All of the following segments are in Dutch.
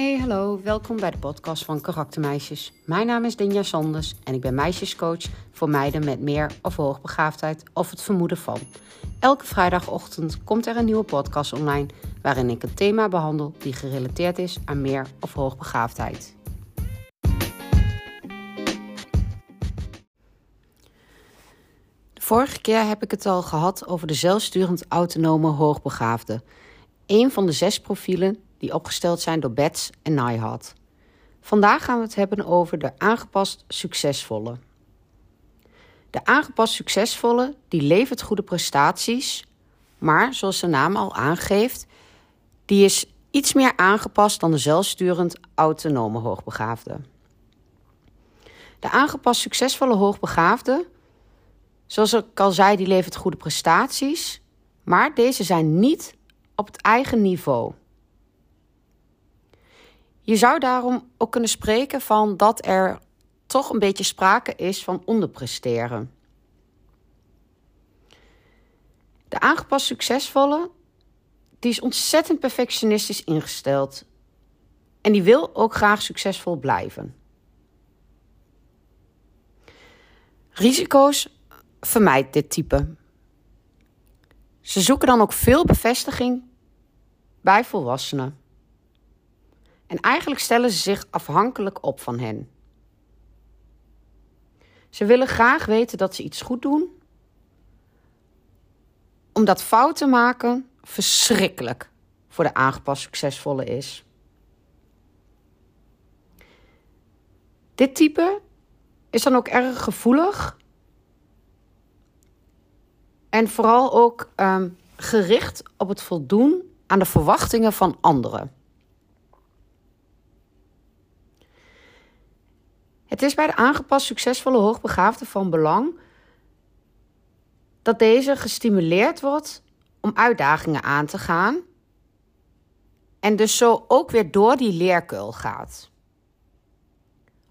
Hey, hallo, welkom bij de podcast van Karaktermeisjes. Mijn naam is Dinja Sanders en ik ben meisjescoach voor meiden met meer of hoogbegaafdheid of het vermoeden van. Elke vrijdagochtend komt er een nieuwe podcast online waarin ik een thema behandel die gerelateerd is aan meer of hoogbegaafdheid. De vorige keer heb ik het al gehad over de zelfsturend autonome hoogbegaafde. Een van de zes profielen die opgesteld zijn door Bets en Nijhat. Vandaag gaan we het hebben over de aangepast succesvolle. De aangepast succesvolle die levert goede prestaties, maar zoals de naam al aangeeft, die is iets meer aangepast dan de zelfsturend autonome hoogbegaafde. De aangepast succesvolle hoogbegaafde, zoals ik al zei, die levert goede prestaties, maar deze zijn niet op het eigen niveau. Je zou daarom ook kunnen spreken van dat er toch een beetje sprake is van onderpresteren. De aangepast succesvolle, die is ontzettend perfectionistisch ingesteld. En die wil ook graag succesvol blijven. Risico's vermijdt dit type. Ze zoeken dan ook veel bevestiging bij volwassenen. En eigenlijk stellen ze zich afhankelijk op van hen. Ze willen graag weten dat ze iets goed doen, omdat fouten maken verschrikkelijk voor de aangepast succesvolle is. Dit type is dan ook erg gevoelig en vooral ook um, gericht op het voldoen aan de verwachtingen van anderen. Het is bij de aangepast succesvolle hoogbegaafde van belang dat deze gestimuleerd wordt om uitdagingen aan te gaan en dus zo ook weer door die leerkeul gaat.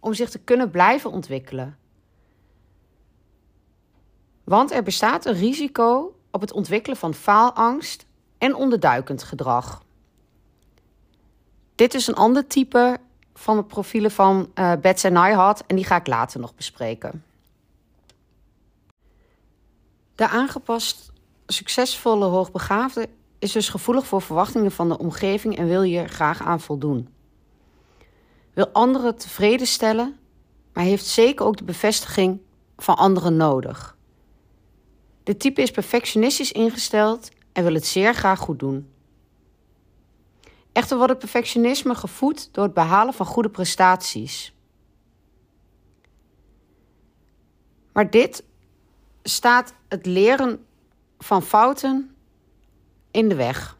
Om zich te kunnen blijven ontwikkelen. Want er bestaat een risico op het ontwikkelen van faalangst en onderduikend gedrag. Dit is een ander type van de profielen van uh, Bets en had en die ga ik later nog bespreken. De aangepast succesvolle hoogbegaafde is dus gevoelig voor verwachtingen van de omgeving en wil je graag aan voldoen. Wil anderen tevreden stellen, maar heeft zeker ook de bevestiging van anderen nodig. Dit type is perfectionistisch ingesteld en wil het zeer graag goed doen. Echter wordt het perfectionisme gevoed door het behalen van goede prestaties. Maar dit staat het leren van fouten in de weg.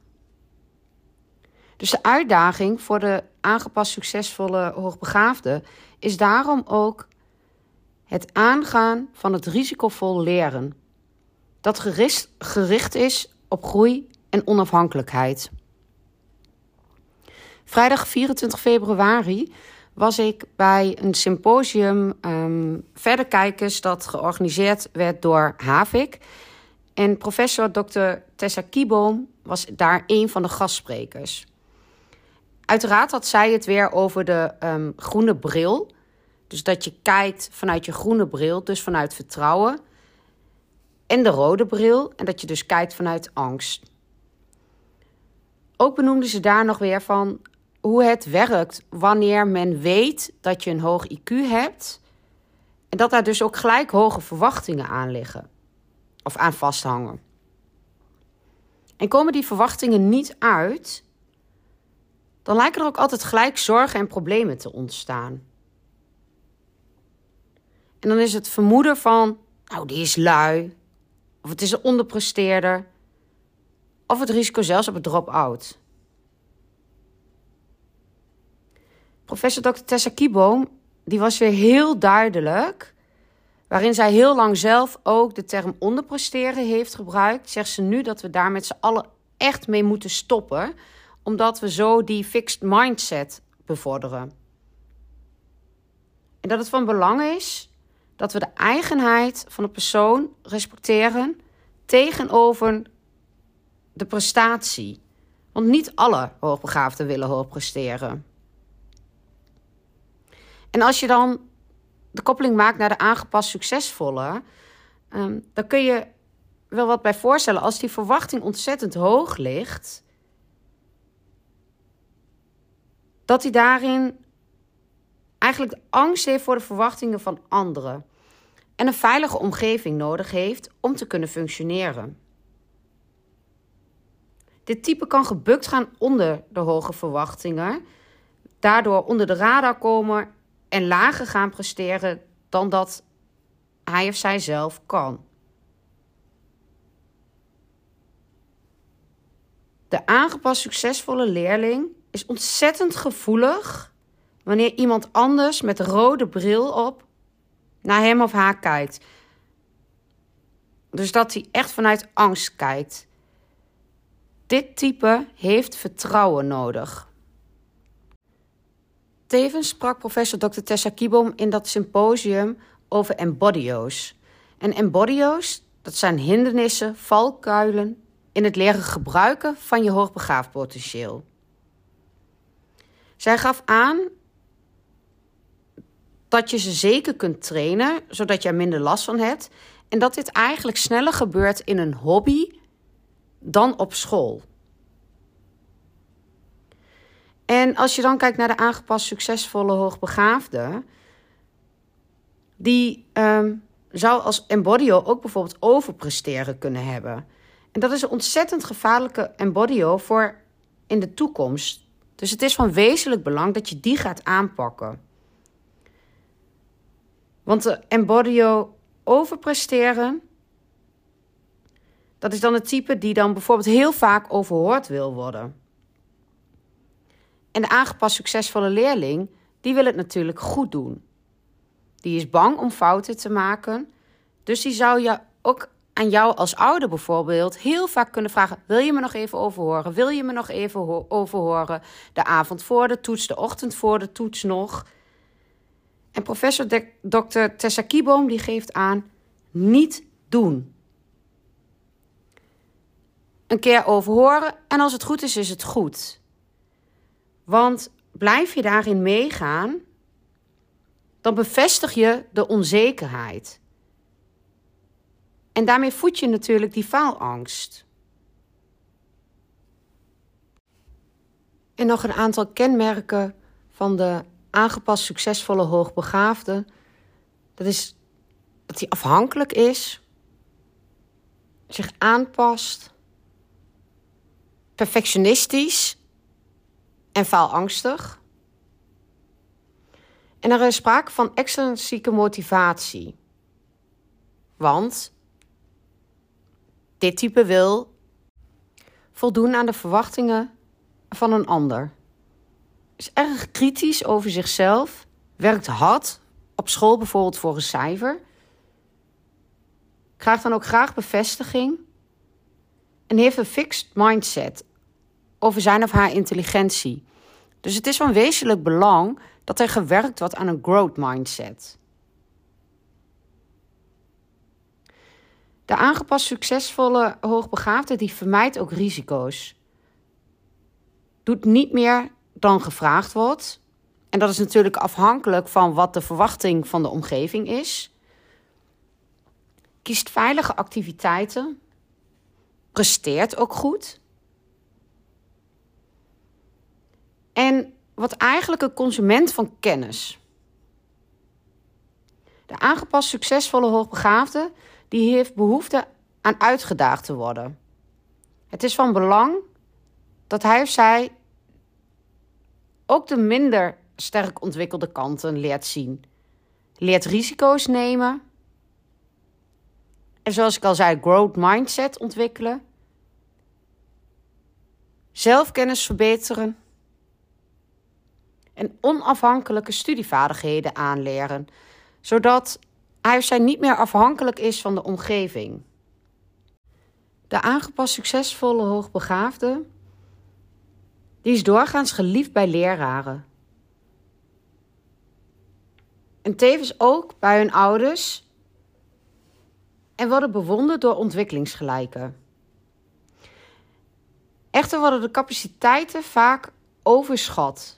Dus de uitdaging voor de aangepast succesvolle hoogbegaafde is daarom ook het aangaan van het risicovol leren. Dat gericht, is op groei en onafhankelijkheid. Vrijdag 24 februari was ik bij een symposium um, Verder Kijkers dat georganiseerd werd door Havik. En professor Dr. Tessa Kieboom was daar een van de gastsprekers. Uiteraard had zij het weer over de um, groene bril. Dus dat je kijkt vanuit je groene bril, dus vanuit vertrouwen. En de rode bril, en dat je dus kijkt vanuit angst. Ook benoemde ze daar nog weer van hoe het werkt wanneer men weet dat je een hoog IQ hebt. En dat daar dus ook gelijk hoge verwachtingen aan liggen. Of aan vasthangen. En komen die verwachtingen niet uit, dan lijken er ook altijd gelijk zorgen en problemen te ontstaan. En dan is het vermoeden van, nou die is lui, of het is een onderpresteerder, of het risico zelfs op een drop-out. Professor Dr. Tessa Kieboom, die was weer heel duidelijk. Waarin zij heel lang zelf ook de term onderpresteren heeft gebruikt, zegt ze nu dat we daar met z'n allen echt mee moeten stoppen, omdat we zo die fixed mindset bevorderen. En dat het van belang is dat we de eigenheid van de persoon respecteren tegenover de prestatie. Want niet alle hoogbegaafden willen hoog presteren. En als je dan de koppeling maakt naar de aangepast succesvolle, um, dan kun je wel wat bij voorstellen. Als die verwachting ontzettend hoog ligt, dat hij daarin eigenlijk angst heeft voor de verwachtingen van anderen en een veilige omgeving nodig heeft om te kunnen functioneren. Dit type kan gebukt gaan onder de hoge verwachtingen, daardoor onder de radar komen en lager gaan presteren dan dat hij of zij zelf kan. De aangepast succesvolle leerling is ontzettend gevoelig wanneer iemand anders met rode bril op naar hem of haar kijkt. Dus dat hij echt vanuit angst kijkt. Dit type heeft vertrouwen nodig. Tevens sprak professor Dr. Tessa Kiebom in dat symposium over embodyo's. En embodyo's, dat zijn hindernissen, valkuilen in het leren gebruiken van je hoogbegaafd potentieel. Zij gaf aan dat je ze zeker kunt trainen, zodat je er minder last van hebt. En dat dit eigenlijk sneller gebeurt in een hobby dan op school. En als je dan kijkt naar de aangepast succesvolle hoogbegaafde, die um, zou als embodyo ook bijvoorbeeld overpresteren kunnen hebben. En dat is een ontzettend gevaarlijke embodyo voor in de toekomst. Dus het is van wezenlijk belang dat je die gaat aanpakken. Want de embodyo overpresteren, dat is dan het type die dan bijvoorbeeld heel vaak overhoord wil worden. En de aangepast succesvolle leerling, die wil het natuurlijk goed doen. Die is bang om fouten te maken. Dus die zou je ook aan jou als ouder bijvoorbeeld heel vaak kunnen vragen: Wil je me nog even overhoren? Wil je me nog even overhoren? De avond voor de toets, de ochtend voor de toets nog. En professor Dr. Tessa Kieboom die geeft aan: niet doen. Een keer overhoren en als het goed is, is het goed. Want blijf je daarin meegaan, dan bevestig je de onzekerheid. En daarmee voed je natuurlijk die faalangst. En nog een aantal kenmerken van de aangepast succesvolle hoogbegaafde. Dat is dat hij afhankelijk is, zich aanpast, perfectionistisch en faalangstig. En er is sprake van extrinsieke motivatie. Want dit type wil voldoen aan de verwachtingen van een ander. Is erg kritisch over zichzelf, werkt hard, op school bijvoorbeeld voor een cijfer. Krijgt dan ook graag bevestiging en heeft een fixed mindset over zijn of haar intelligentie. Dus het is van wezenlijk belang dat er gewerkt wordt aan een growth mindset. De aangepast succesvolle hoogbegaafde die vermijdt ook risico's. Doet niet meer dan gevraagd wordt. En dat is natuurlijk afhankelijk van wat de verwachting van de omgeving is. Kiest veilige activiteiten. Presteert ook goed. En wat eigenlijk een consument van kennis. De aangepast succesvolle hoogbegaafde die heeft behoefte aan uitgedaagd te worden. Het is van belang dat hij of zij ook de minder sterk ontwikkelde kanten leert zien. Leert risico's nemen. En zoals ik al zei, growth mindset ontwikkelen. Zelfkennis verbeteren. En onafhankelijke studievaardigheden aanleren. Zodat hij of zij niet meer afhankelijk is van de omgeving. De aangepast succesvolle hoogbegaafde die is doorgaans geliefd bij leraren. En tevens ook bij hun ouders en worden bewonderd door ontwikkelingsgelijken. Echter worden de capaciteiten vaak overschat.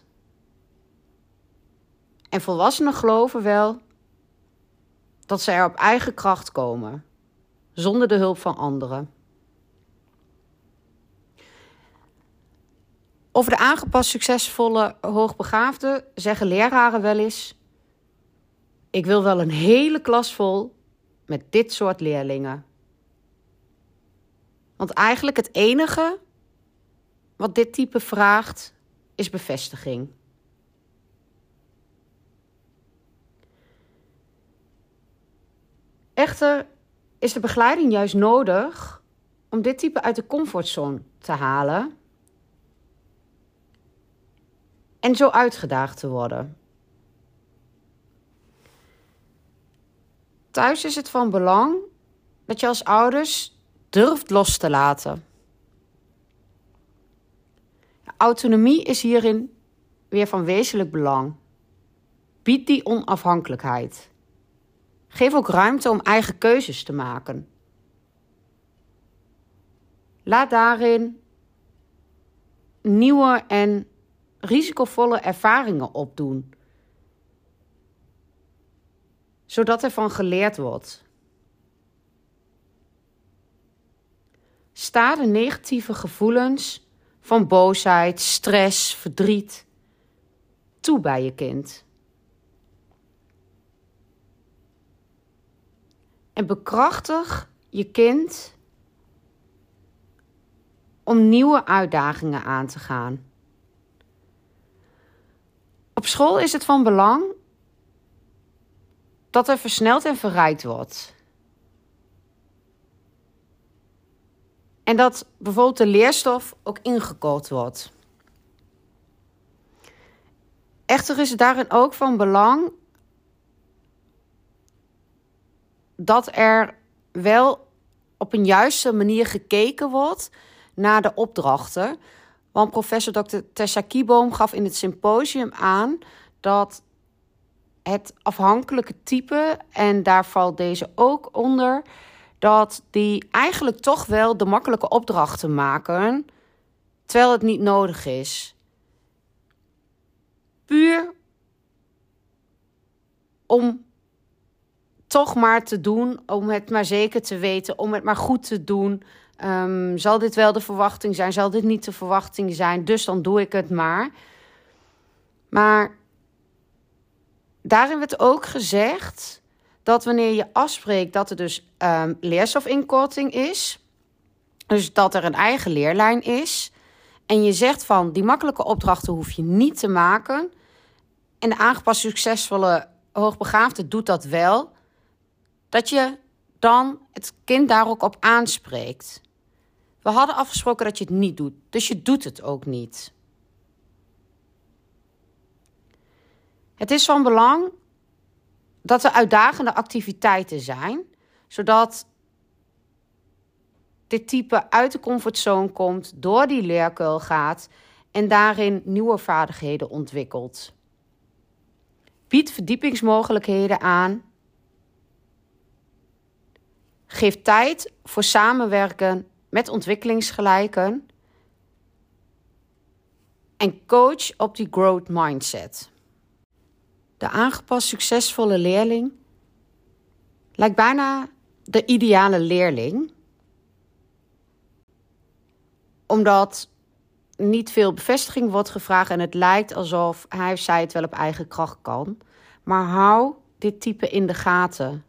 En volwassenen geloven wel dat ze er op eigen kracht komen, zonder de hulp van anderen. Over de aangepast succesvolle hoogbegaafde zeggen leraren wel eens: Ik wil wel een hele klas vol met dit soort leerlingen. Want eigenlijk het enige wat dit type vraagt is bevestiging. Echter is de begeleiding juist nodig om dit type uit de comfortzone te halen en zo uitgedaagd te worden. Thuis is het van belang dat je als ouders durft los te laten. Autonomie is hierin weer van wezenlijk belang. Bied die onafhankelijkheid. Geef ook ruimte om eigen keuzes te maken. Laat daarin nieuwe en risicovolle ervaringen opdoen, zodat er van geleerd wordt. Sta de negatieve gevoelens van boosheid, stress, verdriet toe bij je kind. En bekrachtig je kind om nieuwe uitdagingen aan te gaan. Op school is het van belang dat er versneld en verrijkt wordt. En dat bijvoorbeeld de leerstof ook ingekort wordt. Echter is het daarin ook van belang dat er wel op een juiste manier gekeken wordt naar de opdrachten. Want professor Dr. Tessa Kieboom gaf in het symposium aan dat het afhankelijke type, en daar valt deze ook onder, dat die eigenlijk toch wel de makkelijke opdrachten maken, terwijl het niet nodig is. Puur om toch maar te doen, om het maar zeker te weten, om het maar goed te doen. Um, zal dit wel de verwachting zijn? Zal dit niet de verwachting zijn? Dus dan doe ik het maar. Maar daarin werd ook gezegd dat wanneer je afspreekt dat er dus um, leerstofinkorting is, dus dat er een eigen leerlijn is, en je zegt van die makkelijke opdrachten hoef je niet te maken, en de aangepast succesvolle hoogbegaafde doet dat wel, dat je dan het kind daar ook op aanspreekt. We hadden afgesproken dat je het niet doet, dus je doet het ook niet. Het is van belang dat er uitdagende activiteiten zijn, zodat dit type uit de comfortzone komt, door die leerkuil gaat en daarin nieuwe vaardigheden ontwikkelt. Bied verdiepingsmogelijkheden aan. Geef tijd voor samenwerken met ontwikkelingsgelijken. En coach op die growth mindset. De aangepast succesvolle leerling lijkt bijna de ideale leerling. Omdat niet veel bevestiging wordt gevraagd en het lijkt alsof hij of zij het wel op eigen kracht kan. Maar hou dit type in de gaten.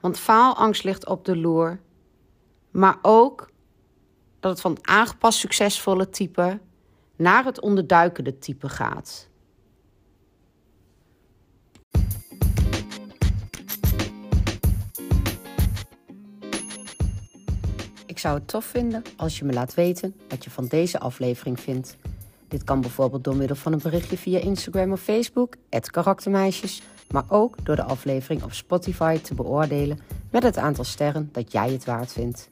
Want faalangst ligt op de loer. Maar ook dat het van aangepast succesvolle type naar het onderduikende type gaat. Ik zou het tof vinden als je me laat weten wat je van deze aflevering vindt. Dit kan bijvoorbeeld door middel van een berichtje via Instagram of Facebook, karaktermeisjes, maar ook door de aflevering op Spotify te beoordelen met het aantal sterren dat jij het waard vindt.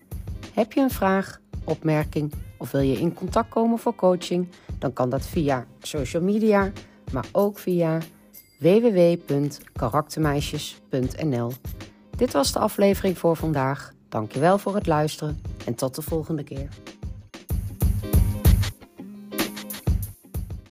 Heb je een vraag, opmerking of wil je in contact komen voor coaching? Dan kan dat via social media, maar ook via www.karaktermeisjes.nl. Dit was de aflevering voor vandaag. Dankjewel voor het luisteren en tot de volgende keer.